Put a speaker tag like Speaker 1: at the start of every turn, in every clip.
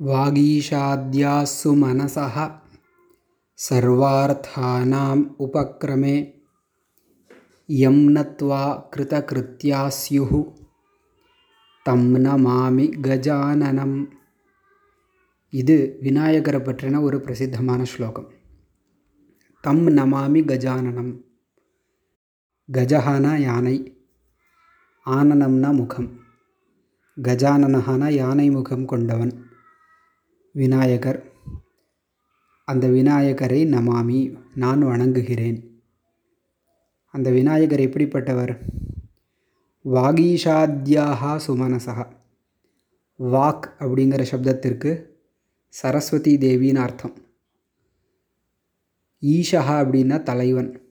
Speaker 1: वागीशाद्यास्सु मनसः सर्वार्थानाम् उपक्रमे यं नत्वा कृतकृत्याः स्युः तं நமாமி கஜானனம் இது விநாயகரை பற்றின ஒரு பிரசித்தமான ஸ்லோகம் தம் நமாமி கஜானனம் கஜஹானா யானை ஆனனம்னா முகம் கஜானனஹானா யானை முகம் கொண்டவன் விநாயகர். அந்த விநாயகரை நமாமி நான் வணங்குகிறேன். அந்த விநாயகர் எப்படிப்பட்டவர்? வாகீஷாத்யாகா சுமனசா. வாக் அப்படிங்கிற சப்தத்திற்கு சரஸ்வதி தேவின்னு அர்த்தம். ஈஷஹா அப்படின்னா தலைவன்.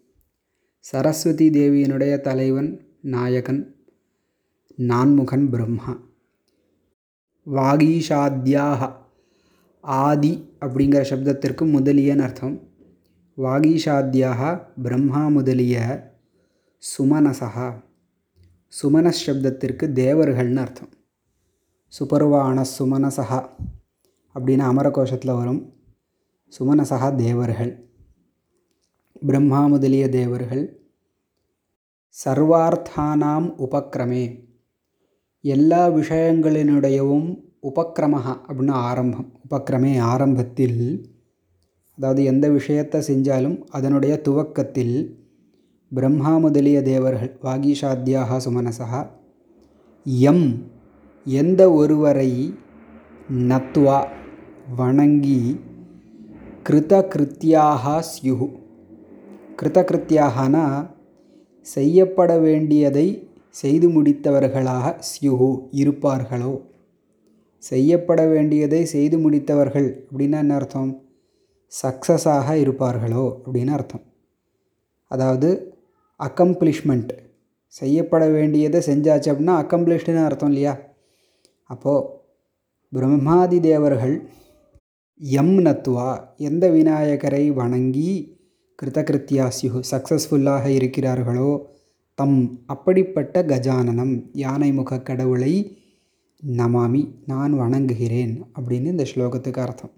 Speaker 1: சரஸ்வதி தேவியினுடைய தலைவன் நாயகன் நான்முகன் பிரம்மா. வாகீஷாத்யாகா ஆதி அப்படிங்கிற சப்தத்திற்கு முதலியன்னு அர்த்தம். வாகீஷாத்யாக பிரம்மா முதலிய சுமனசா சுமனஸ் சப்தத்திற்கு தேவர்கள்னு அர்த்தம். சுபர்வாண சுமனசா அப்படின்னு அமரகோஷத்தில் வரும். சுமனசா தேவர்கள். பிரம்மா முதலிய தேவர்கள். சர்வார்த்தானாம் உபக்கிரமே எல்லா விஷயங்களினுடையவும் உபக்கிரமஹா அப்படின்னா ஆரம்பம். உபக்கிரமே ஆரம்பத்தில் அதாவது எந்த விஷயத்தை செஞ்சாலும் அதனுடைய துவக்கத்தில் பிரம்மா முதலிய தேவர்கள் வாகீஷாத்யாக சுமனசா எம் எந்த ஒருவரை நத்வா வணங்கி கிருதகிருத்தியாக ஸ்யுஹு. கிருதகிருத்தியாகனா செய்யப்பட வேண்டியதை செய்து முடித்தவர்களாக ஸ்யுஹு இருப்பார்களோ? செய்யப்பட வேண்டியதை செய்து முடித்தவர்கள் அப்படின்னா என்ன அர்த்தம்? சக்ஸஸாக இருப்பார்களோ அப்படின்னு அர்த்தம். அதாவது அக்கம்ப்ளிஷ்மெண்ட் செய்யப்பட வேண்டியதை செஞ்சாச்சு அப்படின்னா அக்கம்ப்ளிஷ்டுன்னு அர்த்தம் இல்லையா? அப்போது பிரம்மாதி தேவர்கள் எம் நத்துவா எந்த விநாயகரை வணங்கி கிருத்தகிருத்தியாசியு சக்ஸஸ்ஃபுல்லாக இருக்கிறார்களோ தம் அப்படிப்பட்ட கஜானனம் யானை முக கடவுளை நமாமி நான் வணங்குகிறேன் அப்படின்னு இந்த ஸ்லோகத்துக்கு அர்த்தம்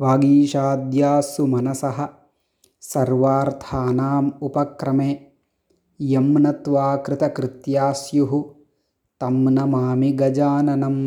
Speaker 1: வாகீஷாத்யாசு மனசா சர்வார்த்தானாம் உபக்கிரமே யம் நத்வா கிருதகிருத்தியா ஸ்யு தம் நமாமி கஜானனம்